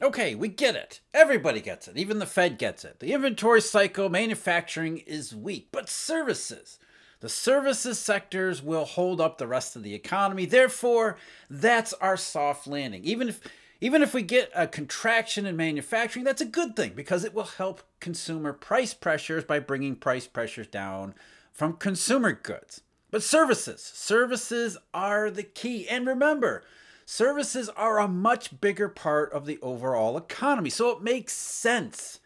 Okay, we get it. Everybody gets it. Even the Fed gets it. The inventory cycle, manufacturing is weak, but services. The services sectors will hold up the rest of the economy. Therefore, that's our soft landing. Even if even if we get a contraction in manufacturing, that's a good thing because it will help consumer price pressures by bringing price pressures down from consumer goods. But services, services are the key. And remember, services are a much bigger part of the overall economy. So it makes sense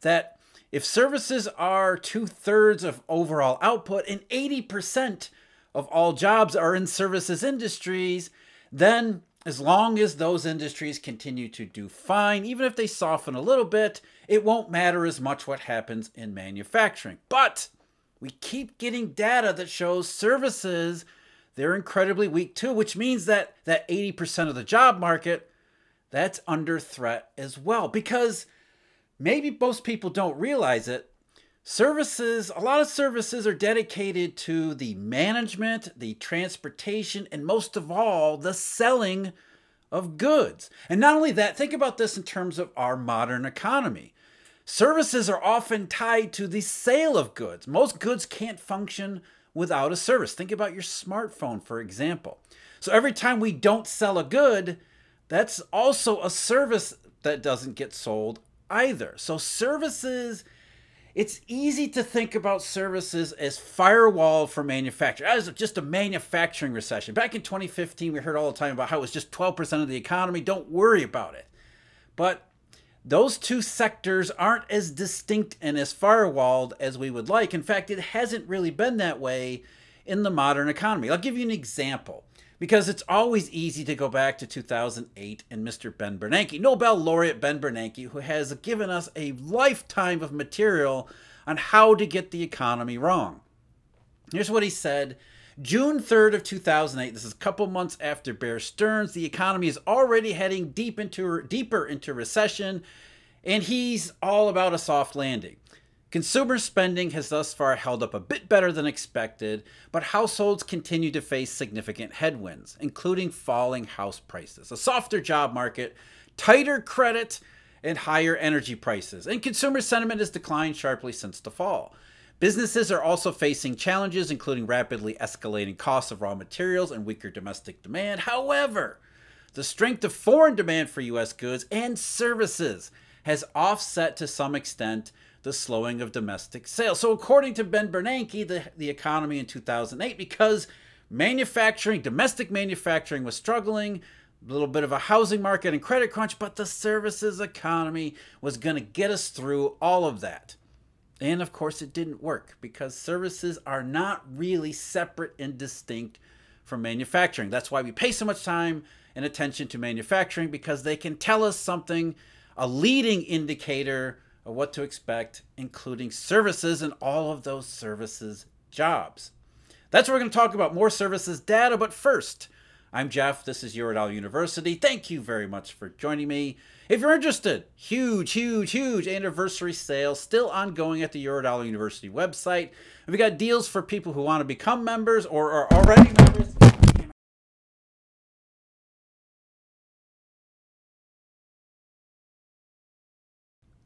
that if services are two thirds of overall output and 80% of all jobs are in services industries, then as long as those industries continue to do fine, even if they soften a little bit, it won't matter as much what happens in manufacturing. But we keep getting data that shows services they're incredibly weak too, which means that that 80% of the job market that's under threat as well because maybe most people don't realize it. Services, a lot of services are dedicated to the management, the transportation, and most of all, the selling of goods. And not only that, think about this in terms of our modern economy. Services are often tied to the sale of goods. Most goods can't function without a service. Think about your smartphone, for example. So every time we don't sell a good, that's also a service that doesn't get sold either. So services it's easy to think about services as firewall for manufacturing, as just a manufacturing recession. Back in 2015, we heard all the time about how it was just 12% of the economy. Don't worry about it. But those two sectors aren't as distinct and as firewalled as we would like. In fact, it hasn't really been that way in the modern economy. I'll give you an example because it's always easy to go back to 2008 and Mr. Ben Bernanke, Nobel laureate Ben Bernanke, who has given us a lifetime of material on how to get the economy wrong. Here's what he said. June 3rd of 2008, this is a couple months after Bear Stearns, the economy is already heading deep into deeper into recession and he's all about a soft landing. Consumer spending has thus far held up a bit better than expected, but households continue to face significant headwinds, including falling house prices, a softer job market, tighter credit, and higher energy prices. And consumer sentiment has declined sharply since the fall. Businesses are also facing challenges, including rapidly escalating costs of raw materials and weaker domestic demand. However, the strength of foreign demand for U.S. goods and services has offset to some extent the slowing of domestic sales. So, according to Ben Bernanke, the, the economy in 2008, because manufacturing, domestic manufacturing was struggling, a little bit of a housing market and credit crunch, but the services economy was going to get us through all of that. And of course, it didn't work because services are not really separate and distinct from manufacturing. That's why we pay so much time and attention to manufacturing because they can tell us something, a leading indicator of what to expect, including services and all of those services jobs. That's what we're going to talk about more services data. But first, I'm Jeff. This is Eurodollar University. Thank you very much for joining me. If you're interested, huge, huge, huge anniversary sale still ongoing at the Eurodollar University website. We've got deals for people who want to become members or are already members.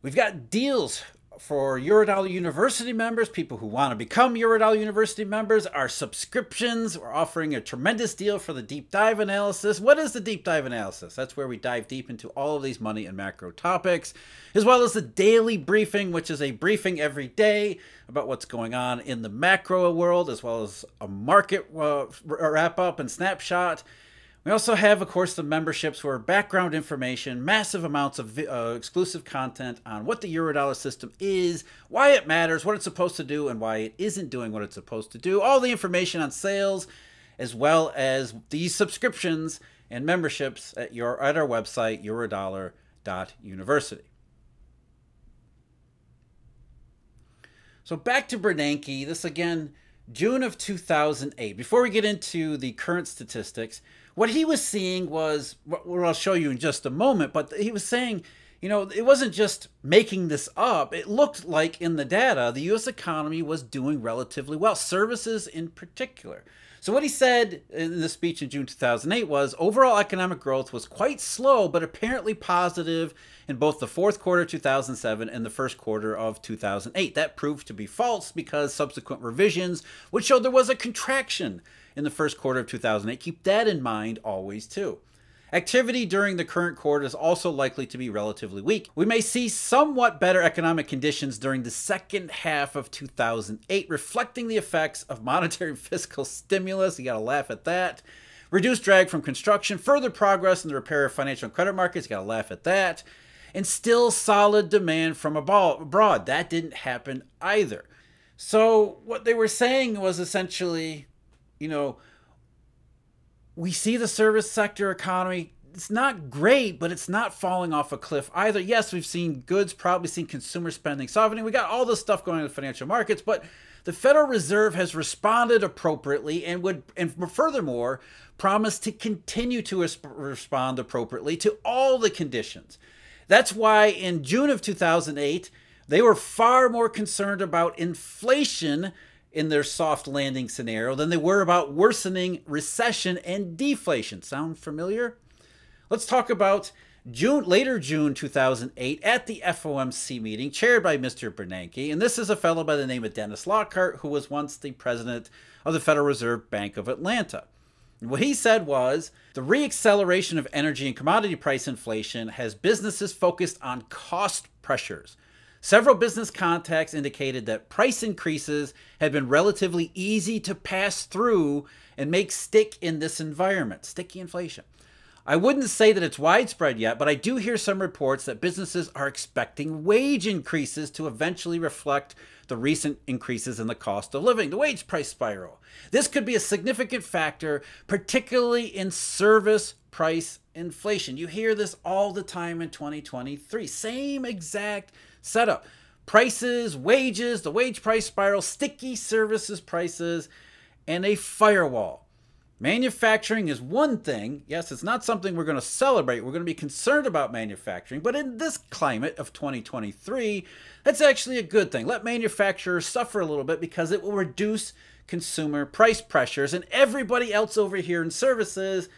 We've got deals for Eurodollar University members, people who want to become Eurodollar University members, our subscriptions. We're offering a tremendous deal for the deep dive analysis. What is the deep dive analysis? That's where we dive deep into all of these money and macro topics, as well as the daily briefing, which is a briefing every day about what's going on in the macro world, as well as a market uh, wrap up and snapshot we also have, of course, the memberships where background information, massive amounts of uh, exclusive content on what the Eurodollar system is, why it matters, what it's supposed to do, and why it isn't doing what it's supposed to do. All the information on sales, as well as these subscriptions and memberships at your at our website eurodollar.university. So back to Bernanke. This again, June of 2008. Before we get into the current statistics, what he was seeing was what I'll show you in just a moment, but he was saying, you know, it wasn't just making this up. It looked like in the data, the US economy was doing relatively well, services in particular. So, what he said in the speech in June 2008 was overall economic growth was quite slow, but apparently positive in both the fourth quarter 2007 and the first quarter of 2008. That proved to be false because subsequent revisions would show there was a contraction in the first quarter of 2008. Keep that in mind always, too. Activity during the current quarter is also likely to be relatively weak. We may see somewhat better economic conditions during the second half of 2008, reflecting the effects of monetary fiscal stimulus. You got to laugh at that. Reduced drag from construction, further progress in the repair of financial and credit markets. You got to laugh at that. And still solid demand from abroad. That didn't happen either. So, what they were saying was essentially, you know, we see the service sector economy it's not great, but it's not falling off a cliff either. Yes, we've seen goods, probably seen consumer spending softening. We got all this stuff going in the financial markets, but the Federal Reserve has responded appropriately and would, and furthermore, promise to continue to respond appropriately to all the conditions. That's why in June of 2008, they were far more concerned about inflation in their soft landing scenario than they were about worsening recession and deflation. Sound familiar? Let's talk about June later June 2008 at the FOMC meeting chaired by Mr. Bernanke and this is a fellow by the name of Dennis Lockhart who was once the president of the Federal Reserve Bank of Atlanta. what he said was the reacceleration of energy and commodity price inflation has businesses focused on cost pressures Several business contacts indicated that price increases had been relatively easy to pass through and make stick in this environment, sticky inflation. I wouldn't say that it's widespread yet, but I do hear some reports that businesses are expecting wage increases to eventually reflect the recent increases in the cost of living, the wage price spiral. This could be a significant factor, particularly in service price inflation. You hear this all the time in 2023. Same exact setup. Prices, wages, the wage price spiral, sticky services prices, and a firewall. Manufacturing is one thing. Yes, it's not something we're going to celebrate. We're going to be concerned about manufacturing. But in this climate of 2023, that's actually a good thing. Let manufacturers suffer a little bit because it will reduce consumer price pressures. And everybody else over here in services,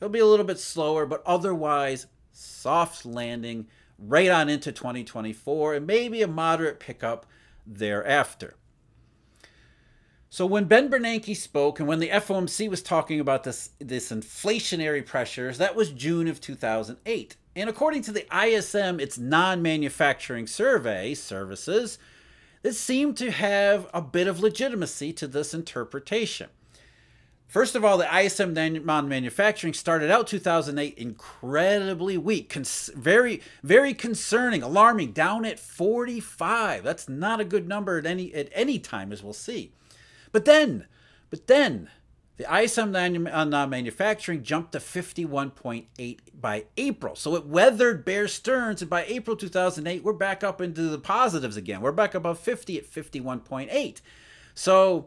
it'll be a little bit slower, but otherwise, soft landing right on into 2024 and maybe a moderate pickup thereafter. So when Ben Bernanke spoke and when the FOMC was talking about this, this inflationary pressures, that was June of 2008. And according to the ISM, its non-manufacturing survey services, it seemed to have a bit of legitimacy to this interpretation. First of all, the ISM non-manufacturing started out 2008 incredibly weak, cons- very very concerning, alarming, down at 45. That's not a good number at any at any time, as we'll see. But then, but then, the ISM non-manufacturing uh, jumped to 51.8 by April. So it weathered Bear Stearns, and by April 2008, we're back up into the positives again. We're back above 50 at 51.8. So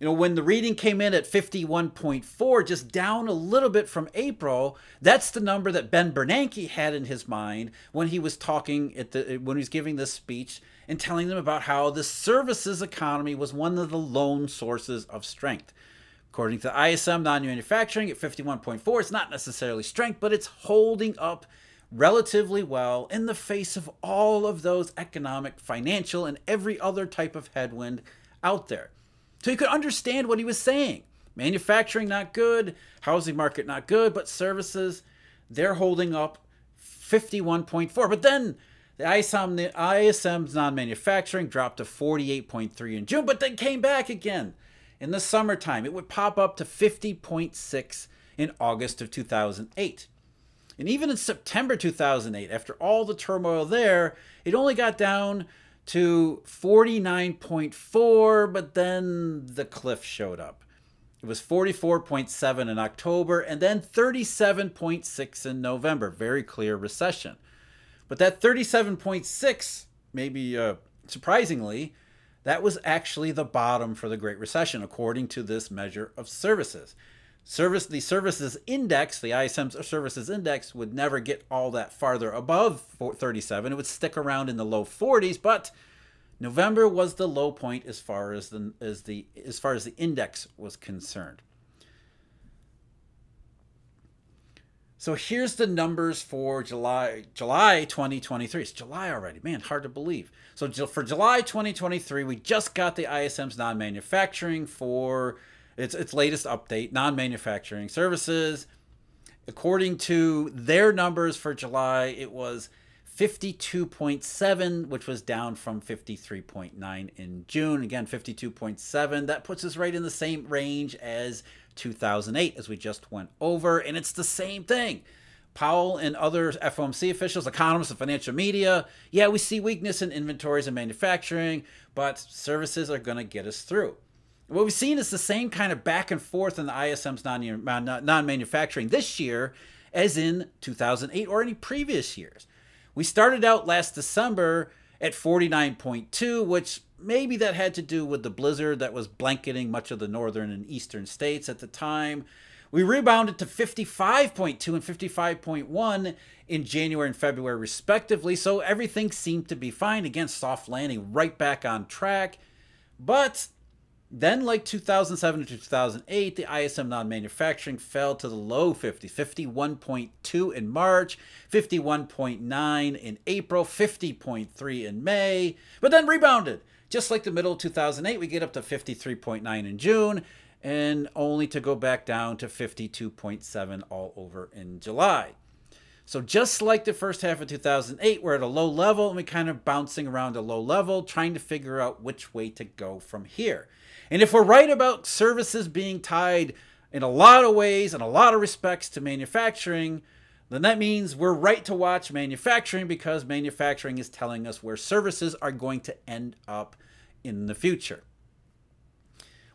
you know, when the reading came in at 51.4, just down a little bit from April, that's the number that Ben Bernanke had in his mind when he was talking at the when he was giving this speech and telling them about how the services economy was one of the lone sources of strength. According to ISM non-manufacturing at 51.4, it's not necessarily strength, but it's holding up relatively well in the face of all of those economic, financial, and every other type of headwind out there. So you could understand what he was saying. Manufacturing not good, housing market not good, but services, they're holding up 51.4. But then the ISM, the ISM's non-manufacturing dropped to 48.3 in June, but then came back again in the summertime. It would pop up to 50.6 in August of 2008. And even in September 2008, after all the turmoil there, it only got down to 49.4, but then the cliff showed up. It was 44.7 in October and then 37.6 in November. Very clear recession. But that 37.6, maybe uh, surprisingly, that was actually the bottom for the Great Recession, according to this measure of services. Service the services index, the ISM services index, would never get all that farther above 37. It would stick around in the low 40s, but November was the low point as far as the as the as far as the index was concerned. So here's the numbers for July July 2023. It's July already. Man, hard to believe. So for July 2023, we just got the ISM's non-manufacturing for its its latest update, non-manufacturing services. According to their numbers for July, it was 52.7, which was down from 53.9 in June. Again, 52.7. That puts us right in the same range as 2008, as we just went over. And it's the same thing. Powell and other FOMC officials, economists, and financial media, yeah, we see weakness in inventories and manufacturing, but services are going to get us through. What we've seen is the same kind of back and forth in the ISM's non manufacturing this year as in 2008 or any previous years. We started out last December at 49.2, which maybe that had to do with the blizzard that was blanketing much of the northern and eastern states at the time. We rebounded to 55.2 and 55.1 in January and February, respectively, so everything seemed to be fine. Again, soft landing, right back on track. But then, like 2007 to 2008, the ISM non manufacturing fell to the low 50s 51.2 in March, 51.9 in April, 50.3 in May, but then rebounded. Just like the middle of 2008, we get up to 53.9 in June, and only to go back down to 52.7 all over in July. So just like the first half of 2008, we're at a low level and we're kind of bouncing around a low level, trying to figure out which way to go from here. And if we're right about services being tied in a lot of ways and a lot of respects to manufacturing, then that means we're right to watch manufacturing because manufacturing is telling us where services are going to end up in the future.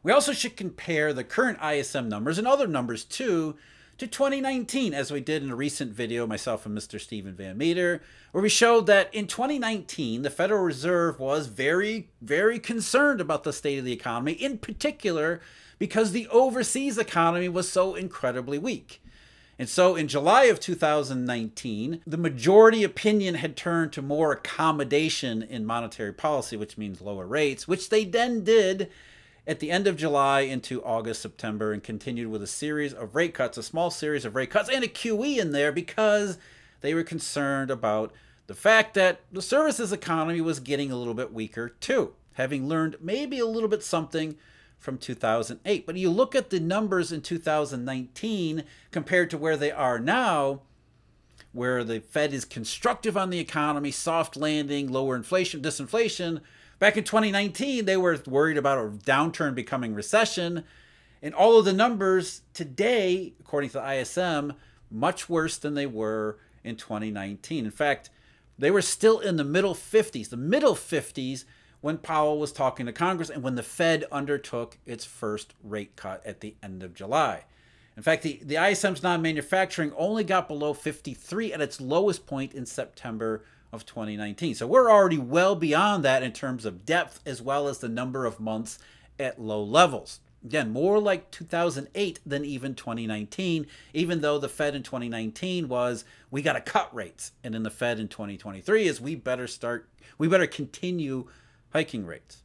We also should compare the current ISM numbers and other numbers too to 2019, as we did in a recent video, myself and Mr. Stephen Van Metre, where we showed that in 2019, the Federal Reserve was very, very concerned about the state of the economy, in particular because the overseas economy was so incredibly weak. And so in July of 2019, the majority opinion had turned to more accommodation in monetary policy, which means lower rates, which they then did at the end of July into August, September, and continued with a series of rate cuts, a small series of rate cuts, and a QE in there because they were concerned about the fact that the services economy was getting a little bit weaker too, having learned maybe a little bit something from 2008. But you look at the numbers in 2019 compared to where they are now, where the Fed is constructive on the economy, soft landing, lower inflation, disinflation Back in 2019, they were worried about a downturn becoming recession. And all of the numbers today, according to the ISM, much worse than they were in 2019. In fact, they were still in the middle 50s, the middle 50s when Powell was talking to Congress and when the Fed undertook its first rate cut at the end of July. In fact, the, the ISM's non manufacturing only got below 53 at its lowest point in September of 2019. So we're already well beyond that in terms of depth as well as the number of months at low levels. Again, more like 2008 than even 2019, even though the Fed in 2019 was we got to cut rates. And in the Fed in 2023 is we better start, we better continue hiking rates.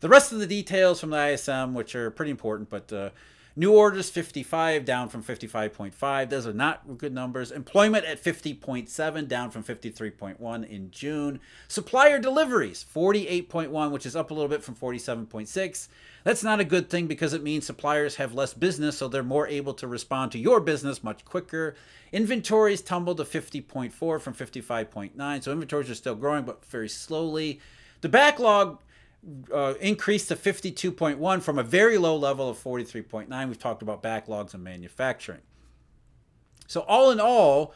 The rest of the details from the ISM, which are pretty important, but uh, New orders 55 down from 55.5. Those are not good numbers. Employment at 50.7 down from 53.1 in June. Supplier deliveries 48.1, which is up a little bit from 47.6. That's not a good thing because it means suppliers have less business, so they're more able to respond to your business much quicker. Inventories tumbled to 50.4 from 55.9, so inventories are still growing, but very slowly. The backlog uh, increased to 52.1 from a very low level of 43.9. We've talked about backlogs and manufacturing. So, all in all,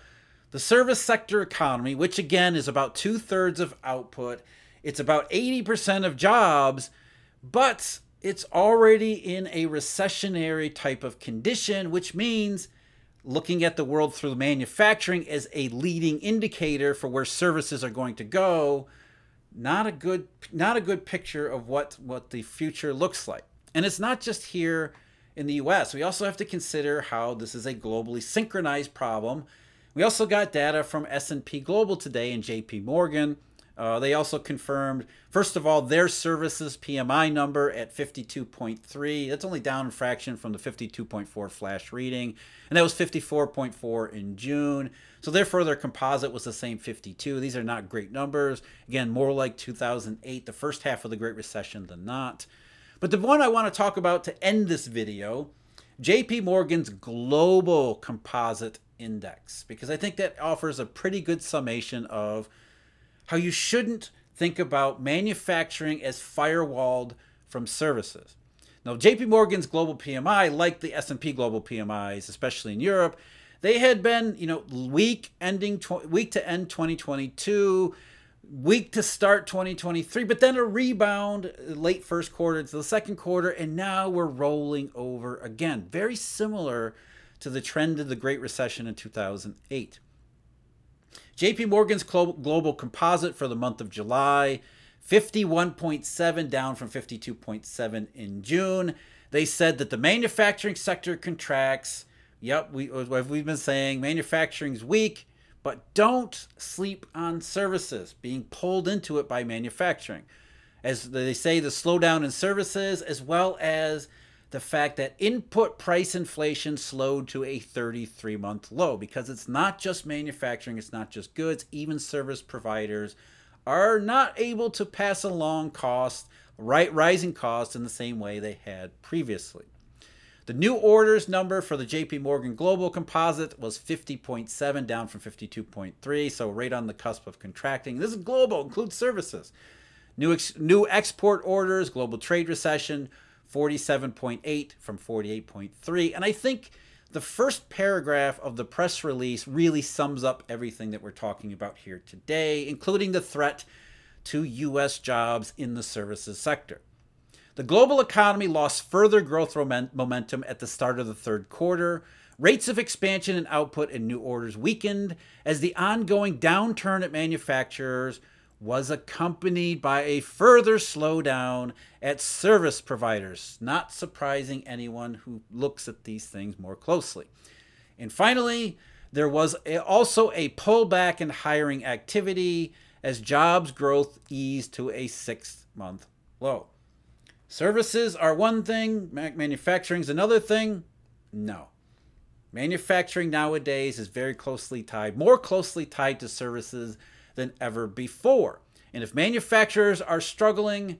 the service sector economy, which again is about two thirds of output, it's about 80% of jobs, but it's already in a recessionary type of condition, which means looking at the world through manufacturing as a leading indicator for where services are going to go not a good not a good picture of what what the future looks like. And it's not just here in the US. We also have to consider how this is a globally synchronized problem. We also got data from S&P Global today and JP Morgan Uh, they also confirmed, first of all, their services PMI number at 52.3. That's only down a fraction from the 52.4 flash reading, and that was 54.4 in June. So therefore, their composite was the same 52. These are not great numbers. Again, more like 2008, the first half of the Great Recession than not. But the one I want to talk about to end this video, JP Morgan's global composite index, because I think that offers a pretty good summation of how you shouldn't think about manufacturing as firewalled from services. Now, JP Morgan's global PMI, like the S&P global PMIs, especially in Europe, they had been, you know, weak ending tw- week to end 2022, weak to start 2023, but then a rebound uh, late first quarter to the second quarter, and now we're rolling over again. Very similar to the trend of the Great Recession in 2008. JP Morgan's global composite for the month of July 51.7 down from 52.7 in June. They said that the manufacturing sector contracts. Yep, we we've been saying manufacturing's weak, but don't sleep on services being pulled into it by manufacturing. As they say, the slowdown in services as well as the fact that input price inflation slowed to a 33 month low because it's not just manufacturing, it's not just goods, even service providers are not able to pass along costs, right, rising costs in the same way they had previously. The new orders number for the JP Morgan Global Composite was 50.7, down from 52.3, so right on the cusp of contracting. This is global, includes services. New, ex- new export orders, global trade recession, 47.8 from 48.3. And I think the first paragraph of the press release really sums up everything that we're talking about here today, including the threat to U.S. jobs in the services sector. The global economy lost further growth momentum at the start of the third quarter. Rates of expansion and output and new orders weakened as the ongoing downturn at manufacturers was accompanied by a further slowdown at service providers, not surprising anyone who looks at these things more closely. And finally, there was also a pullback in hiring activity as jobs growth eased to a six month low. Services are one thing, manufacturing is another thing. No. Manufacturing nowadays is very closely tied, more closely tied to services than ever before. And if manufacturers are struggling,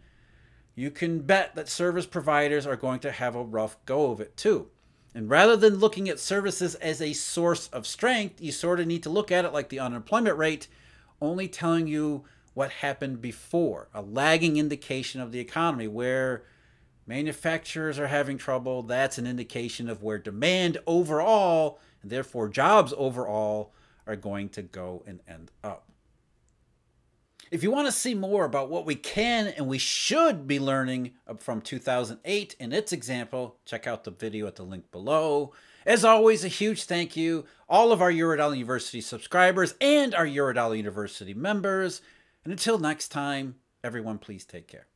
you can bet that service providers are going to have a rough go of it too. And rather than looking at services as a source of strength, you sort of need to look at it like the unemployment rate, only telling you what happened before, a lagging indication of the economy where manufacturers are having trouble. That's an indication of where demand overall, and therefore jobs overall, are going to go and end up. If you want to see more about what we can and we should be learning from 2008 and its example, check out the video at the link below. As always, a huge thank you all of our Eurodollar University subscribers and our Eurodollar University members. And until next time, everyone please take care.